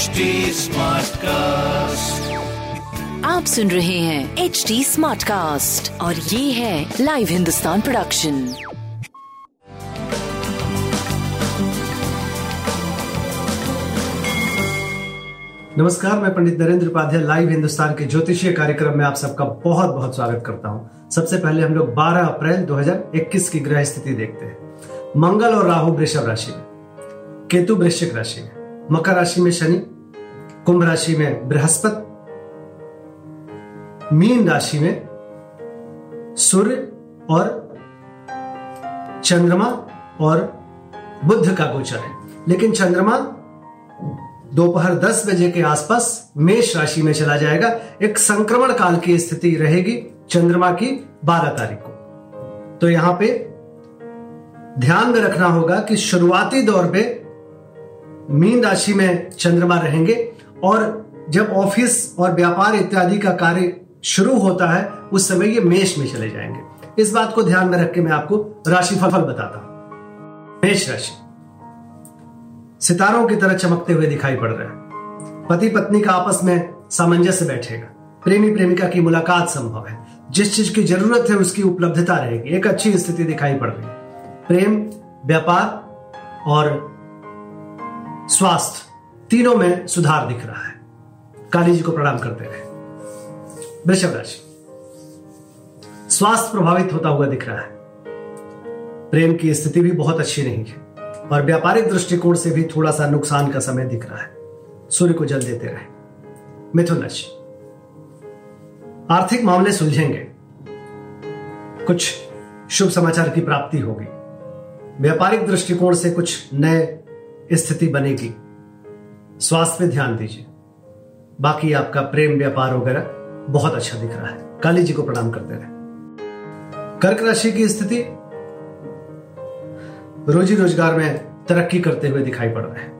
HD cast आप सुन रहे हैं एच डी स्मार्ट कास्ट और ये है लाइव हिंदुस्तान प्रोडक्शन नमस्कार मैं पंडित नरेंद्र उपाध्याय लाइव हिंदुस्तान के ज्योतिषीय कार्यक्रम में आप सबका बहुत बहुत स्वागत करता हूँ। सबसे पहले हम लोग 12 अप्रैल 2021 की ग्रह स्थिति देखते हैं। मंगल और राहु वृषभ राशि में केतु वृश्चिक राशि में। मकर राशि में शनि कुंभ राशि में बृहस्पति मीन राशि में सूर्य और चंद्रमा और बुद्ध का गोचर है। लेकिन चंद्रमा दोपहर 10 बजे के आसपास मेष राशि में चला जाएगा। एक संक्रमण काल की स्थिति रहेगी चंद्रमा की 12 तारीख को। तो यहाँ पे ध्यान में रखना होगा कि शुरुआती दौर पे मीन राशि में चंद्रमा रहेंगे और जब ऑफ़िस और व्यापार इत्यादि का कार्य शुरू होता है, उस समय ये मेष में चले जाएँगे। इस बात को ध्यान में रख के मैं आपको राशिफल बताता हूँ। मेष राशि। सितारों की तरह चमकते हुए दिखाई पड़ रहे हैं। पति पत्नी का आपस में सामंजस्य बैठेगा। प्रेमी प्रेमिका की मुलाकात संभव है। जिस चीज़ की ज़रूरत है, उसकी उपलब्धता रहेगी। एक अच्छी स्थिति दिखाई पड़ रही है। प्रेम, व्यापार और स्वास्थ्य, तीनों में सुधार दिख रहा है। काली जी को प्रणाम करते रहे। वृषभ राशि। स्वास्थ्य प्रभावित होता हुआ दिख रहा है। प्रेम की स्थिति भी बहुत अच्छी नहीं है और व्यापारिक दृष्टिकोण से भी थोड़ा सा नुकसान का समय दिख रहा है। सूर्य को जल देते रहे। मिथुन राशि। आर्थिक मामले सुलझेंगे। कुछ शुभ समाचार की प्राप्ति होगी। व्यापारिक दृष्टिकोण से कुछ नए स्थिति बनेगी। स्वास्थ्य पे ध्यान दीजिए। बाकी आपका प्रेम, व्यापार वगैरह बहुत अच्छा दिख रहा है। काली जी को प्रणाम करते रहे। कर्क राशि की स्थिति रोजी रोज़गार में तरक्की करते हुए दिखाई पड़ रहे हैं।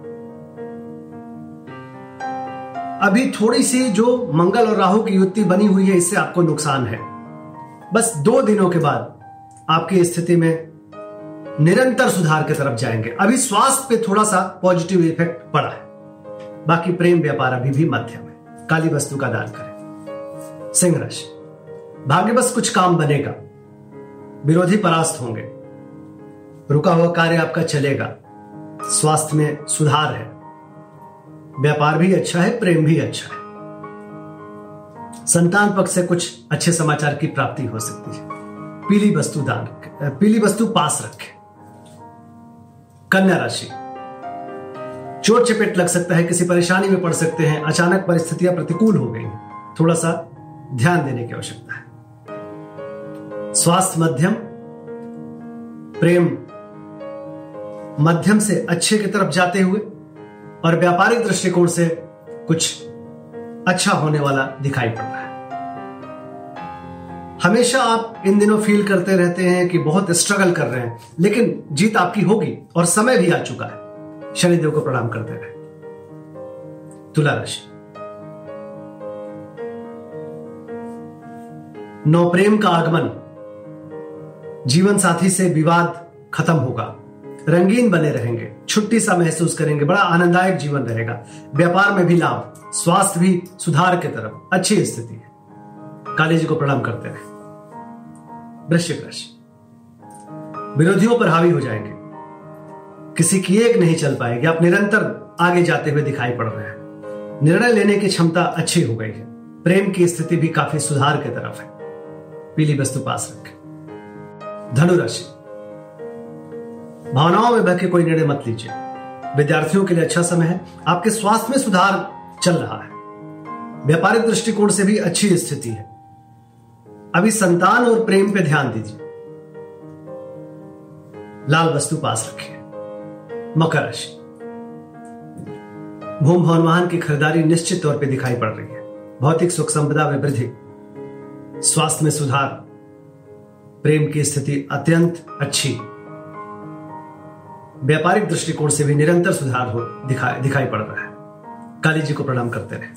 अभी थोड़ी सी जो मंगल और राहु की युति बनी हुई है, इससे आपको नुकसान है। बस दो दिनों के बाद आपकी स्थिति में निरंतर सुधार की तरफ़ जाएँगे। अभी स्वास्थ्य पे थोड़ा सा पॉजिटिव इफ़ेक्ट पड़ा है। बाकी प्रेम व्यापार अभी भी मध्यम है काली वस्तु का दान करें। सिंह राशि। भाग्य बस कुछ काम बनेगा। विरोधी परास्त होंगे। रुका हुआ कार्य आपका चलेगा। स्वास्थ्य में सुधार है। व्यापार भी अच्छा है, प्रेम भी अच्छा है। संतान पक्ष से कुछ अच्छे समाचार की प्राप्ति हो सकती है। पीली वस्तु दान, पीली वस्तु पास रखें। कन्या राशि। चोट चपेट लग सकता है, किसी परेशानी में पड़ सकते हैं, अचानक परिस्थितियाँ प्रतिकूल हो गई। थोड़ा सा ध्यान देने की आवश्यकता है। स्वास्थ्य मध्यम, प्रेम मध्यम से अच्छे की तरफ़ जाते हुए और व्यापारिक दृष्टिकोण से कुछ अच्छा होने वाला दिखाई पड़ रहा है। हमेशा आप इन दिनों फील करते रहते हैं कि बहुत स्ट्रगल कर रहे हैं, लेकिन जीत आपकी होगी और समय भी आ चुका है। शनिदेव को प्रणाम करते रहे। तुला राशि। नौ, प्रेम का आगमन। जीवन साथी से विवाद खत्म होगा। रंगीन बने रहेंगे। छुट्टी सा महसूस करेंगे। बड़ा आनंददायक जीवन रहेगा। व्यापार में भी लाभ, स्वास्थ्य भी सुधार की तरफ़। अच्छी स्थिति है। काली जी को प्रणाम करते रहे वृश्चिक राशि विरोधियों पर हावी हो जाएँगे। किसी की एक नहीं चल पाएगी। आप निरंतर आगे जाते हुए दिखाई पड़ रहे हैं। निर्णय लेने की क्षमता अच्छी हो गई है। प्रेम की स्थिति भी काफ़ी सुधार की तरफ़ है। पीली वस्तु पास रखें। धनुराशि। भावनाओं में बहके कोई निर्णय मत लीजिए। विद्यार्थियों के लिए अच्छा समय है। आपके स्वास्थ्य में सुधार चल रहा है। व्यापारिक दृष्टिकोण से भी अच्छी स्थिति है। अभी संतान और प्रेम पे ध्यान दीजिए। लाल वस्तु पास रखिए। मकर राशि। भूम भवन वाहन की खरीदारी निश्चित तौर पे दिखाई पड़ रही है। भौतिक सुख संपदा में वृद्धि, स्वास्थ्य में सुधार, प्रेम की स्थिति अत्यंत अच्छी। व्यापारिक दृष्टिकोण से भी निरंतर सुधार हो दिखाई दिखाई पड़ रहा है। काली जी को प्रणाम करते रहे।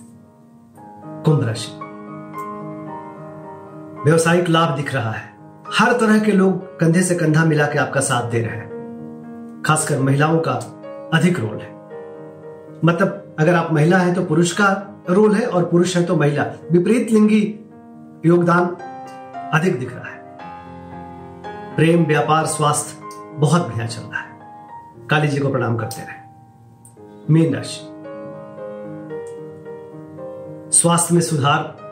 कुंभ राशि। व्यवसायिक लाभ दिख रहा है। हर तरह के लोग कंधे से कंधा मिला के आपका साथ दे रहे हैं। खासकर महिलाओं का अधिक रोल है। मतलब अगर आप महिला हैं तो पुरुष का रोल है और पुरुष है तो महिला। विपरीत लिंगी योगदान अधिक दिख रहा है। प्रेम, व्यापार, स्वास्थ्य बहुत बढ़िया चल रहा है। काली जी को प्रणाम करते रहे। मीन राशि। स्वास्थ्य में सुधार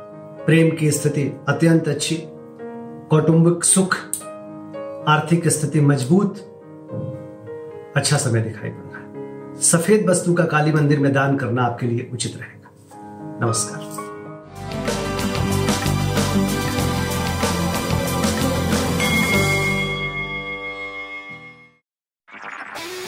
प्रेम की स्थिति अत्यंत अच्छी, कौटुंबिक सुख, आर्थिक स्थिति मज़बूत अच्छा समय दिखाई पड़ रहा है। सफ़ेद वस्तु का काली मंदिर में दान करना आपके लिए उचित रहेगा। नमस्कार।